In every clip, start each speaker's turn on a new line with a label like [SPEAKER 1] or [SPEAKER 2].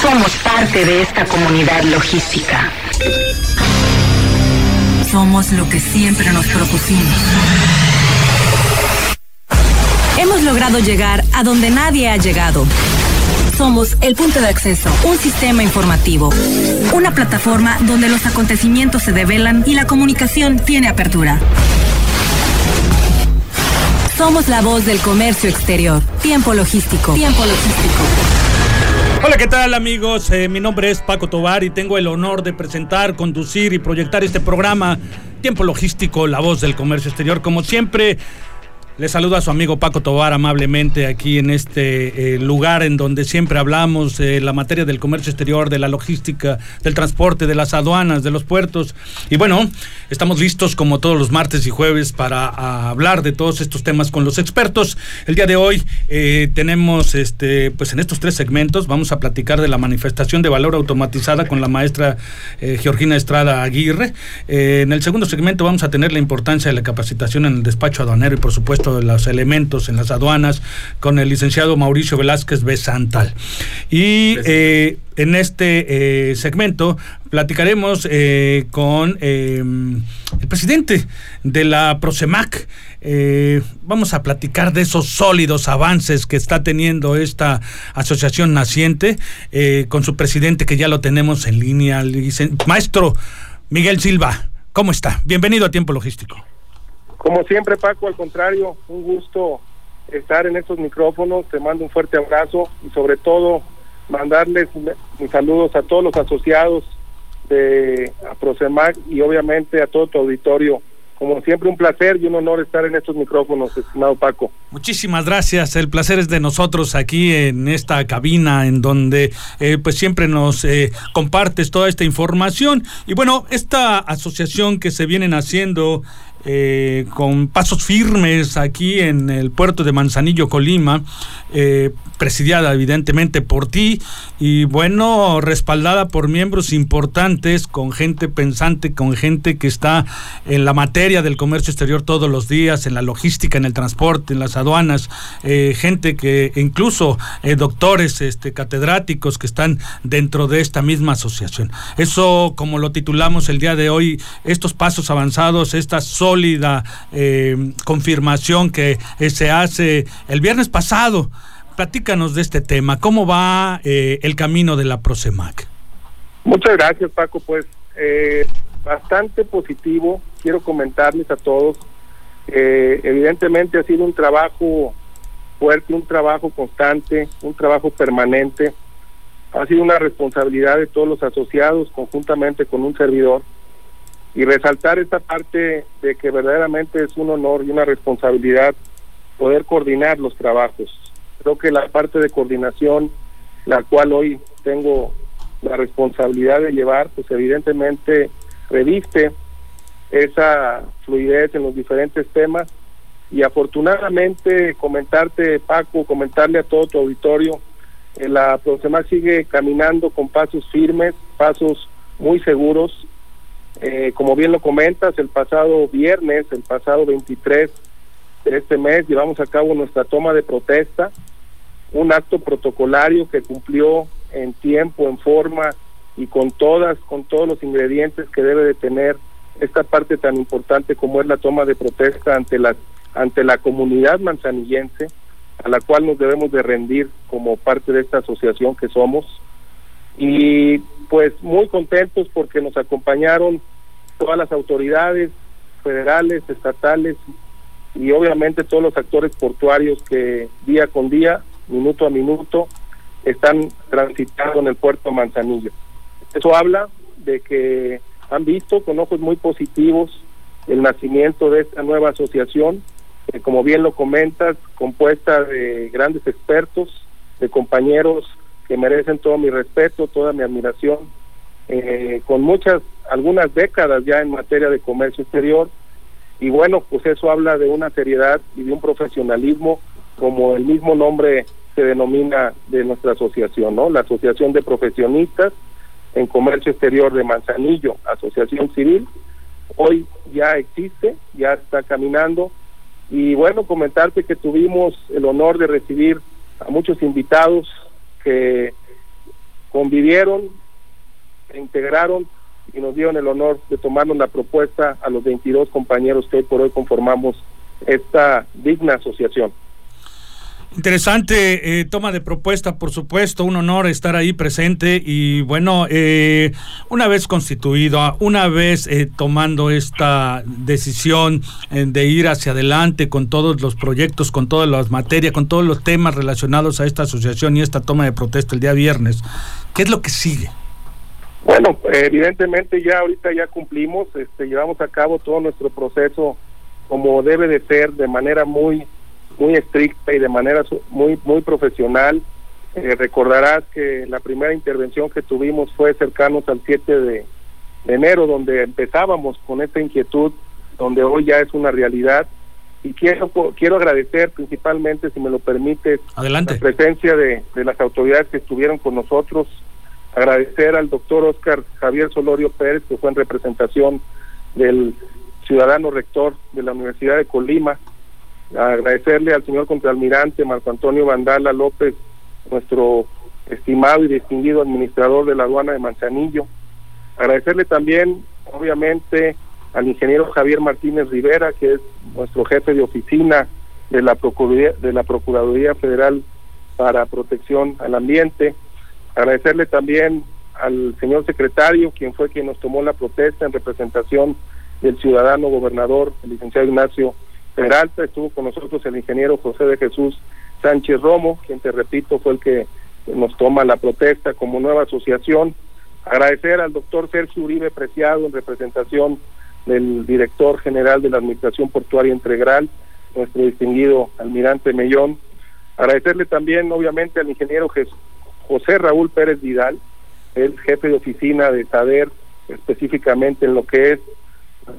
[SPEAKER 1] somos parte de esta comunidad logística.
[SPEAKER 2] Somos lo que siempre nos propusimos. Hemos logrado llegar a donde nadie ha llegado. Somos el punto de acceso, un sistema informativo, una plataforma donde los acontecimientos se develan y la comunicación tiene apertura. Somos la voz del comercio exterior. Tiempo logístico. Tiempo logístico.
[SPEAKER 3] Hola, ¿qué tal amigos? Eh, mi nombre es Paco Tobar y tengo el honor de presentar, conducir y proyectar este programa Tiempo Logístico, la voz del comercio exterior. Como siempre, le saludo a su amigo Paco Tobar amablemente aquí en este eh, lugar en donde siempre hablamos de la materia del comercio exterior, de la logística, del transporte, de las aduanas, de los puertos. Y bueno, estamos listos como todos los martes y jueves para hablar de todos estos temas con los expertos. El día de hoy eh, tenemos, este, pues en estos tres segmentos, vamos a platicar de la manifestación de valor automatizada con la maestra eh, Georgina Estrada Aguirre. en el segundo segmento vamos a tener la importancia de la capacitación en el despacho aduanero y por supuesto de los elementos en las aduanas con el licenciado Mauricio Velázquez Besantal. Y eh, en este eh, segmento platicaremos eh, con el presidente de la Prosemac. vamos a platicar de esos sólidos avances que está teniendo esta asociación naciente con su presidente que ya lo tenemos en línea, maestro Miguel Silva. ¿Cómo está? Bienvenido a Tiempo Logístico.
[SPEAKER 4] Como siempre, Paco, al contrario, un gusto estar en estos micrófonos. Te mando un fuerte abrazo y sobre todo mandarles mis saludos a todos los asociados de Prosemac y obviamente a todo tu auditorio. Como siempre, un placer y un honor estar en estos micrófonos, estimado Paco.
[SPEAKER 3] Muchísimas gracias. El placer es de nosotros aquí en esta cabina, en donde eh, pues siempre nos eh, compartes toda esta información. Y bueno, esta asociación que se vienen haciendo eh, con pasos firmes aquí en el puerto de Manzanillo, Colima, eh, presidiada evidentemente por ti y bueno, respaldada por miembros importantes, con gente pensante, con gente que está en la materia del comercio exterior todos los días, en la logística, en el transporte, en las aduanas, eh, gente que incluso doctores, este, catedráticos que están dentro de esta misma asociación. Eso, como lo titulamos el día de hoy, estos pasos avanzados, estas sólida eh, confirmación que eh, se hace el viernes pasado. Platícanos de este tema. ¿Cómo va eh, el camino de la Prosemac?
[SPEAKER 4] Muchas gracias, Paco. Pues bastante positivo. Quiero comentarles a todos. evidentemente ha sido un trabajo fuerte, un trabajo constante, un trabajo permanente. Ha sido una responsabilidad de todos los asociados conjuntamente con un servidor y resaltar esta parte de que verdaderamente es un honor y una responsabilidad poder coordinar los trabajos. Creo que la parte de coordinación, la cual hoy tengo la responsabilidad de llevar, pues evidentemente reviste esa fluidez en los diferentes temas y afortunadamente comentarte Paco, comentarle a todo tu auditorio, eh, la próxima sigue caminando con pasos firmes, pasos muy seguros eh, como bien lo comentas, el pasado viernes, el pasado 23 de este mes, llevamos a cabo nuestra toma de protesta, un acto protocolario que cumplió en tiempo, en forma y con todas, con todos los ingredientes que debe de tener esta parte tan importante como es la toma de protesta ante la ante la comunidad manzanillense a la cual nos debemos de rendir como parte de esta asociación que somos y pues muy contentos porque nos acompañaron todas las autoridades federales, estatales y obviamente todos los actores portuarios que día con día, minuto a minuto, están transitando en el puerto Manzanillo. Eso habla de que han visto con ojos muy positivos el nacimiento de esta nueva asociación, que como bien lo comentas, compuesta de grandes expertos, de compañeros que merecen todo mi respeto, toda mi admiración, eh, con muchas, algunas décadas ya en materia de comercio exterior. Y bueno, pues eso habla de una seriedad y de un profesionalismo, como el mismo nombre se denomina de nuestra asociación, ¿no? La Asociación de Profesionistas en Comercio Exterior de Manzanillo, Asociación Civil. Hoy ya existe, ya está caminando. Y bueno, comentarte que tuvimos el honor de recibir a muchos invitados que convivieron, se integraron y nos dieron el honor de tomarnos la propuesta a los 22 compañeros que hoy por hoy conformamos esta digna asociación.
[SPEAKER 3] Interesante eh, toma de propuesta, por supuesto, un honor estar ahí presente y bueno, eh, una vez constituido, una vez eh, tomando esta decisión de ir hacia adelante con todos los proyectos, con todas las materias, con todos los temas relacionados a esta asociación y esta toma de protesta el día viernes, ¿qué es lo que sigue?
[SPEAKER 4] Bueno, evidentemente ya ahorita ya cumplimos, este, llevamos a cabo todo nuestro proceso como debe de ser, de manera muy muy estricta y de manera muy muy profesional. Eh, recordarás que la primera intervención que tuvimos fue cercanos al 7 de, enero, donde empezábamos con esta inquietud, donde hoy ya es una realidad. Y quiero quiero agradecer principalmente, si me lo permite, la presencia de, de las autoridades que estuvieron con nosotros. Agradecer al doctor Oscar Javier Solorio Pérez, que fue en representación del ciudadano rector de la Universidad de Colima, agradecerle al señor contraalmirante Marco Antonio Vandala López, nuestro estimado y distinguido administrador de la aduana de Manzanillo, agradecerle también, obviamente, al ingeniero Javier Martínez Rivera, que es nuestro jefe de oficina de la Procuraduría, de la Procuraduría Federal para Protección al Ambiente, agradecerle también al señor secretario, quien fue quien nos tomó la protesta en representación del ciudadano gobernador, el licenciado Ignacio Peralta, estuvo con nosotros el ingeniero José de Jesús Sánchez Romo, quien te repito fue el que nos toma la protesta como nueva asociación. Agradecer al doctor Sergio Uribe Preciado en representación del director general de la Administración Portuaria Integral, nuestro distinguido almirante Mellón. Agradecerle también, obviamente, al ingeniero José Raúl Pérez Vidal, el jefe de oficina de SADER, específicamente en lo que es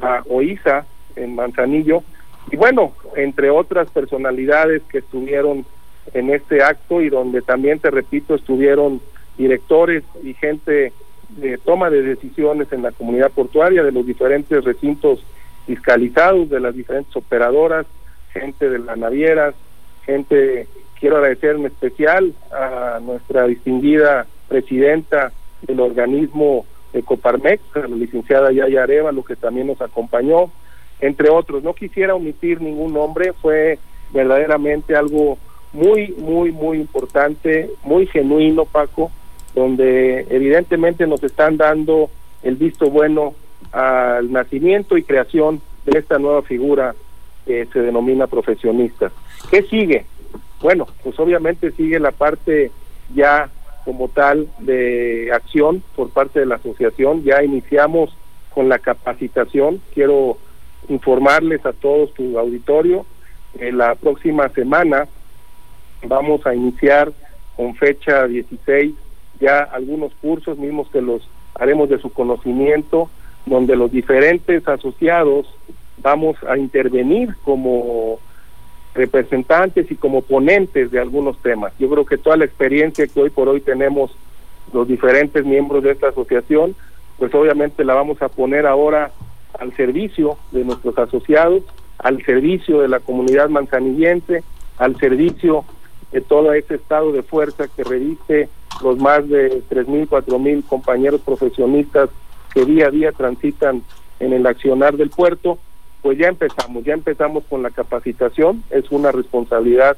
[SPEAKER 4] la OISA en Manzanillo, y bueno, entre otras personalidades que estuvieron en este acto y donde también, te repito, estuvieron directores y gente de toma de decisiones en la comunidad portuaria de los diferentes recintos fiscalizados, de las diferentes operadoras, gente de las navieras, gente, quiero agradecer en especial a nuestra distinguida presidenta del organismo de Coparmex, la licenciada Yaya lo que también nos acompañó, entre otros. No quisiera omitir ningún nombre, fue verdaderamente algo muy, muy, muy importante, muy genuino, Paco, donde evidentemente nos están dando el visto bueno al nacimiento y creación de esta nueva figura que se denomina profesionista. ¿Qué sigue? Bueno, pues obviamente sigue la parte ya como tal de acción por parte de la asociación. Ya iniciamos con la capacitación. Quiero informarles a todos tu auditorio. En la próxima semana vamos a iniciar con fecha 16 ya algunos cursos mismos que los haremos de su conocimiento, donde los diferentes asociados vamos a intervenir como representantes y como ponentes de algunos temas. Yo creo que toda la experiencia que hoy por hoy tenemos los diferentes miembros de esta asociación, pues obviamente la vamos a poner ahora al servicio de nuestros asociados, al servicio de la comunidad manzanillense, al servicio de todo ese estado de fuerza que reviste los más de 3.000, 4.000 compañeros profesionistas que día a día transitan en el accionar del puerto, pues ya empezamos, ya empezamos con la capacitación, es una responsabilidad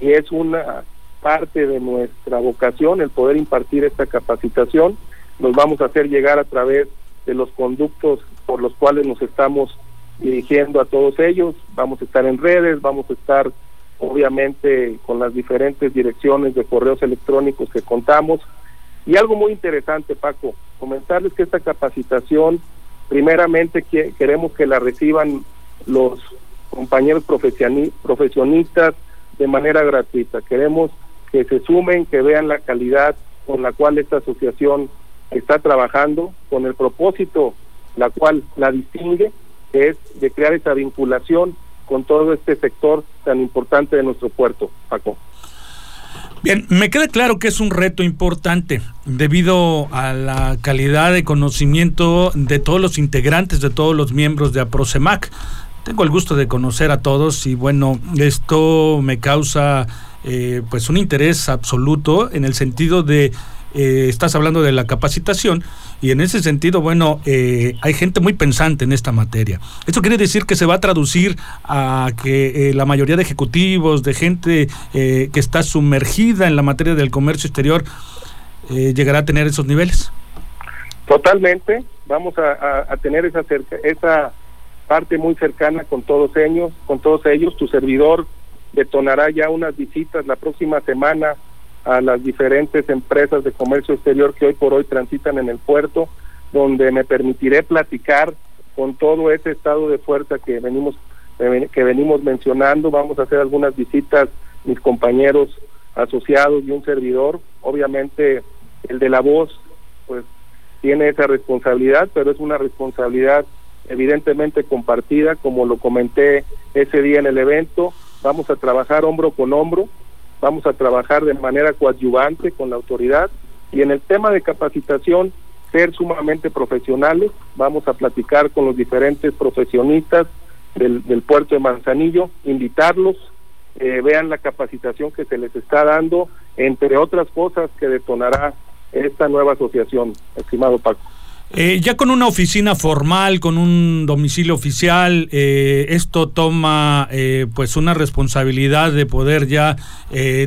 [SPEAKER 4] y es una parte de nuestra vocación el poder impartir esta capacitación, nos vamos a hacer llegar a través de los conductos por los cuales nos estamos dirigiendo a todos ellos. Vamos a estar en redes, vamos a estar obviamente con las diferentes direcciones de correos electrónicos que contamos. Y algo muy interesante, Paco, comentarles que esta capacitación, primeramente queremos que la reciban los compañeros profesionistas de manera gratuita. Queremos que se sumen, que vean la calidad con la cual esta asociación está trabajando, con el propósito la cual la distingue, es de crear esa vinculación con todo este sector tan importante de nuestro puerto, Paco.
[SPEAKER 3] Bien, me queda claro que es un reto importante debido a la calidad de conocimiento de todos los integrantes, de todos los miembros de APROCEMAC. Tengo el gusto de conocer a todos y bueno, esto me causa eh, pues un interés absoluto en el sentido de eh, estás hablando de la capacitación y en ese sentido, bueno, eh, hay gente muy pensante en esta materia. Esto quiere decir que se va a traducir a que la mayoría de ejecutivos, de gente que está sumergida en la materia del comercio exterior, llegará a tener esos niveles.
[SPEAKER 4] Totalmente, vamos a, tener esa, esa parte muy cercana con todos ellos, con todos ellos. Tu servidor detonará ya unas visitas la próxima semana a las diferentes empresas de comercio exterior que hoy por hoy transitan en el puerto, donde me permitiré platicar con todo ese estado de fuerza que venimos que venimos mencionando. Vamos a hacer algunas visitas mis compañeros asociados y un servidor. Obviamente el de la voz, pues tiene esa responsabilidad, pero es una responsabilidad evidentemente compartida, como lo comenté ese día en el evento. Vamos a trabajar hombro con hombro, vamos a trabajar de manera coadyuvante con la autoridad y en el tema de capacitación ser sumamente profesionales. Vamos a platicar con los diferentes profesionistas del, puerto de Manzanillo, invitarlos, eh, vean la capacitación que se les está dando, entre otras cosas que detonará esta nueva asociación, estimado Paco.
[SPEAKER 3] Eh, ya con una oficina formal, con un domicilio oficial, eh, esto toma eh, pues una responsabilidad de poder ya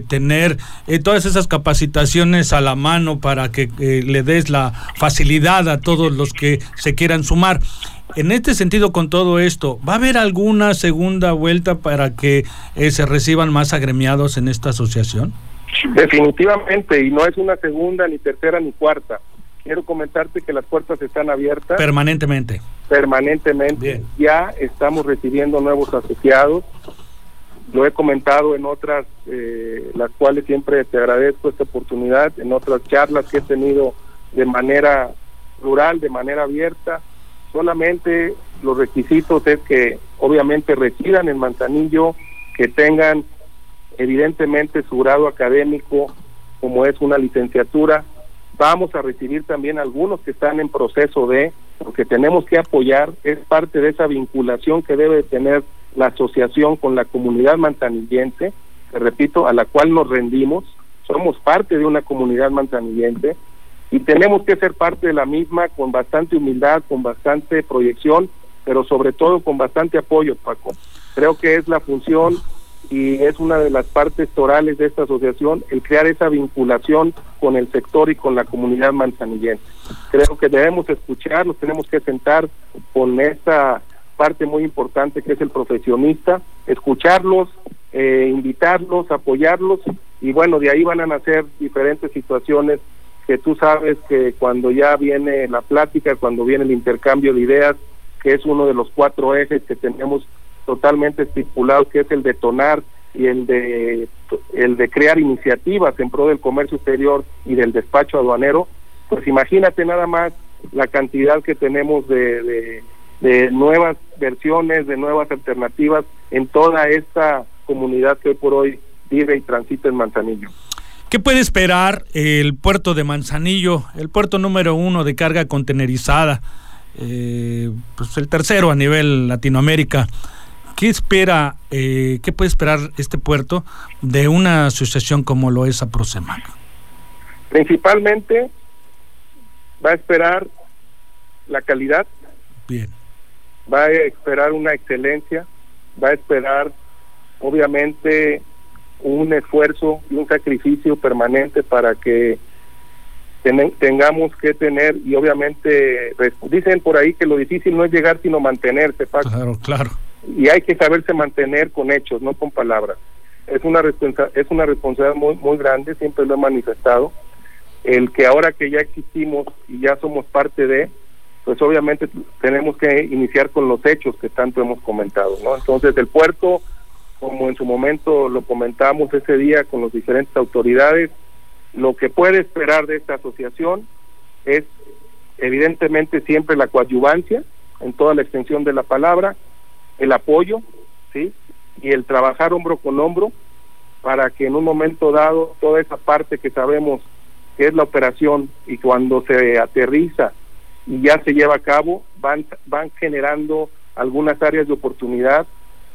[SPEAKER 3] tener todas esas capacitaciones a la mano para que le des la facilidad a todos los que se quieran sumar. En este sentido, con todo esto, ¿va a haber alguna segunda vuelta para que se reciban más agremiados en esta asociación?
[SPEAKER 4] Definitivamente, y no es una segunda, ni tercera, ni cuarta quiero comentarte que las puertas están abiertas.
[SPEAKER 3] Permanentemente.
[SPEAKER 4] Permanentemente. Ya estamos recibiendo nuevos asociados. Lo he comentado en otras, eh, las cuales siempre te agradezco esta oportunidad, en otras charlas que he tenido de manera rural, de manera abierta. Solamente los requisitos es que obviamente residan en Manzanillo, que tengan evidentemente su grado académico como es una licenciatura, Vamos a recibir también algunos que están en proceso de, porque tenemos que apoyar, es parte de esa vinculación que debe tener la asociación con la comunidad manzanillense, te repito, a la cual nos rendimos, somos parte de una comunidad manzanillense y tenemos que ser parte de la misma con bastante humildad, con bastante proyección, pero sobre todo con bastante apoyo, Paco. Creo que es la función y es una de las partes torales de esta asociación el crear esa vinculación con el sector y con la comunidad manzanillense. Creo que debemos escuchar, nos tenemos que sentar con esta parte muy importante que es el profesionista, escucharlos, eh, invitarlos, apoyarlos y bueno, de ahí van a nacer diferentes situaciones que tú sabes que cuando ya viene la plática, cuando viene el intercambio de ideas, que es uno de los cuatro ejes que tenemos totalmente estipulado, que es el detonar y el de el de crear iniciativas en pro del comercio exterior y del despacho aduanero, pues imagínate nada más la cantidad que tenemos de, de, nuevas versiones, de nuevas alternativas en toda esta comunidad que hoy por hoy vive y transita en Manzanillo.
[SPEAKER 3] ¿Qué puede esperar el puerto de Manzanillo, el puerto número uno de carga contenerizada, eh, pues el tercero a nivel Latinoamérica? ¿Qué espera, eh, qué puede esperar este puerto de una asociación como lo es APROCEMAC?
[SPEAKER 4] Principalmente va a esperar la calidad.
[SPEAKER 3] Bien.
[SPEAKER 4] Va a esperar una excelencia, va a esperar obviamente un esfuerzo y un sacrificio permanente para que tengamos que tener y obviamente dicen por ahí que lo difícil no es llegar sino mantenerse
[SPEAKER 3] claro claro
[SPEAKER 4] y hay que saberse mantener con hechos, no con palabras. Es una es una responsabilidad muy muy grande, siempre lo he manifestado. El que ahora que ya existimos y ya somos parte de, pues obviamente tenemos que iniciar con los hechos que tanto hemos comentado, ¿no? Entonces el puerto, como en su momento lo comentamos ese día con las diferentes autoridades, lo que puede esperar de esta asociación es evidentemente siempre la coadyuvancia en toda la extensión de la palabra, el apoyo, ¿sí? Y el trabajar hombro con hombro para que en un momento dado toda esa parte que sabemos que es la operación y cuando se aterriza y ya se lleva a cabo, van, van generando algunas áreas de oportunidad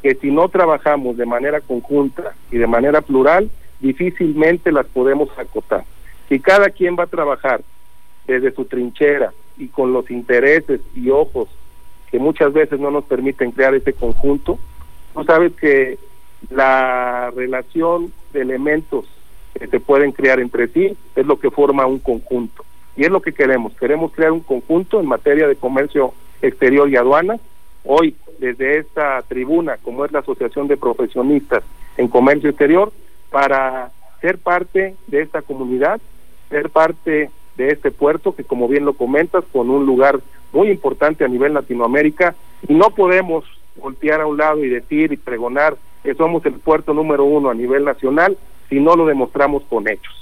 [SPEAKER 4] que si no trabajamos de manera conjunta y de manera plural, difícilmente las podemos acotar. Si cada quien va a trabajar desde su trinchera y con los intereses y ojos que muchas veces no nos permiten crear ese conjunto, tú sabes que la relación de elementos que se pueden crear entre sí es lo que forma un conjunto. Y es lo que queremos. Queremos crear un conjunto en materia de comercio exterior y aduana. Hoy, desde esta tribuna, como es la Asociación de Profesionistas en Comercio Exterior, para ser parte de esta comunidad, ser parte de este puerto que, como bien lo comentas, con un lugar muy importante a nivel Latinoamérica, y no podemos voltear a un lado y decir y pregonar que somos el puerto número uno a nivel nacional si no lo demostramos con hechos.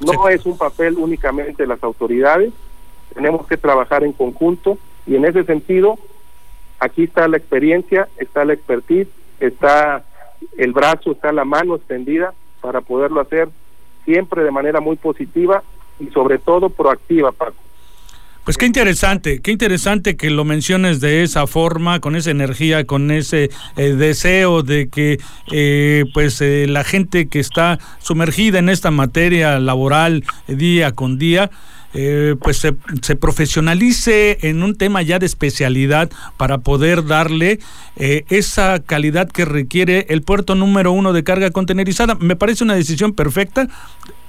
[SPEAKER 4] No es un papel únicamente de las autoridades, tenemos que trabajar en conjunto y en ese sentido, aquí está la experiencia, está la expertise, está el brazo, está la mano extendida para poderlo hacer siempre de manera muy positiva y sobre todo proactiva, Paco.
[SPEAKER 3] Pues qué interesante, qué interesante que lo menciones de esa forma, con esa energía, con ese eh, deseo de que eh, pues eh, la gente que está sumergida en esta materia laboral día con día, pues se, se, profesionalice en un tema ya de especialidad para poder darle esa calidad que requiere el puerto número uno de carga contenerizada. Me parece una decisión perfecta.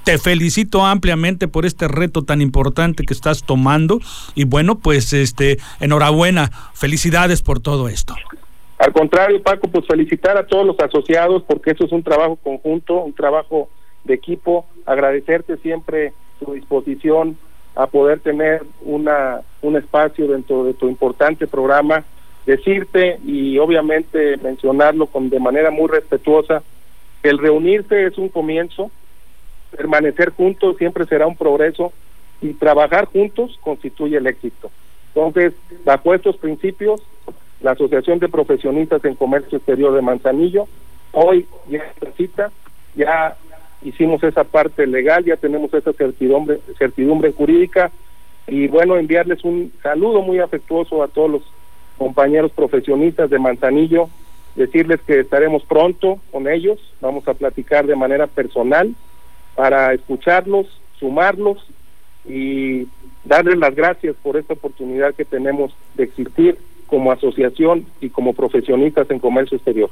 [SPEAKER 3] Te felicito ampliamente por este reto tan importante que estás tomando y bueno, pues este enhorabuena, felicidades por todo esto.
[SPEAKER 4] Al contrario, Paco, pues felicitar a todos los asociados porque eso es un trabajo conjunto, un trabajo de equipo, agradecerte siempre tu disposición a poder tener una un espacio dentro de tu importante programa, decirte y obviamente mencionarlo con de manera muy respetuosa, el reunirse es un comienzo, permanecer juntos siempre será un progreso y trabajar juntos constituye el éxito. Entonces, bajo estos principios, la Asociación de Profesionistas en Comercio Exterior de Manzanillo, hoy ya cita, ya hicimos esa parte legal, ya tenemos esa certidumbre, certidumbre jurídica y bueno, enviarles un saludo muy afectuoso a todos los compañeros profesionistas de Manzanillo, decirles que estaremos pronto con ellos, vamos a platicar de manera personal para escucharlos, sumarlos y darles las gracias por esta oportunidad que tenemos de existir como asociación y como profesionistas en comercio exterior.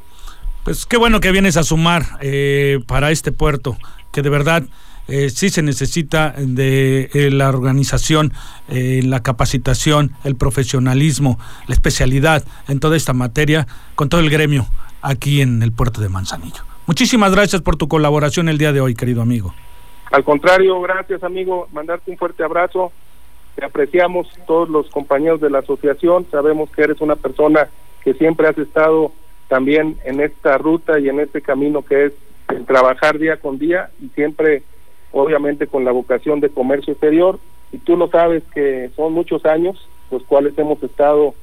[SPEAKER 3] Pues qué bueno que vienes a sumar eh, para este puerto, que de verdad eh, sí se necesita de eh, la organización, eh, la capacitación, el profesionalismo, la especialidad en toda esta materia con todo el gremio aquí en el puerto de Manzanillo. Muchísimas gracias por tu colaboración el día de hoy, querido amigo.
[SPEAKER 4] Al contrario, gracias amigo, mandarte un fuerte abrazo. Te apreciamos todos los compañeros de la asociación, sabemos que eres una persona que siempre has estado también en esta ruta y en este camino que es el trabajar día con día y siempre obviamente con la vocación de comercio exterior y tú lo sabes que son muchos años los cuales hemos estado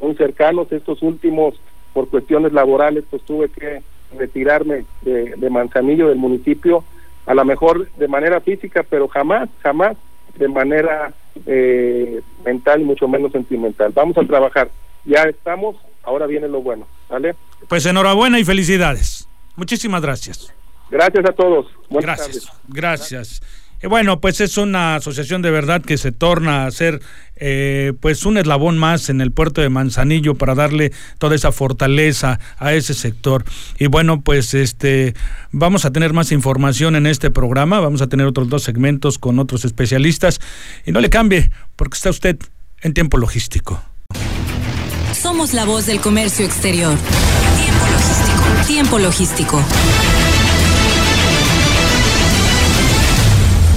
[SPEAKER 4] muy cercanos estos últimos por cuestiones laborales pues tuve que retirarme de, Manzanillo, del municipio, a lo mejor de manera física, pero jamás, jamás de manera eh, mental y mucho menos sentimental. Vamos a trabajar. Ya estamos, ahora viene lo bueno. ¿Vale?
[SPEAKER 3] Pues enhorabuena y felicidades. Muchísimas gracias.
[SPEAKER 4] Gracias a todos.
[SPEAKER 3] gracias. Gracias bueno, pues es una asociación de verdad que se torna a ser eh, pues un eslabón más en el puerto de Manzanillo para darle toda esa fortaleza a ese sector. Y bueno, pues este vamos a tener más información en este programa, vamos a tener otros dos segmentos con otros especialistas y no le cambie porque está usted en tiempo logístico.
[SPEAKER 2] Somos la voz del comercio exterior. Tiempo logístico. Tiempo logístico.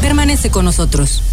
[SPEAKER 2] Permanece con nosotros.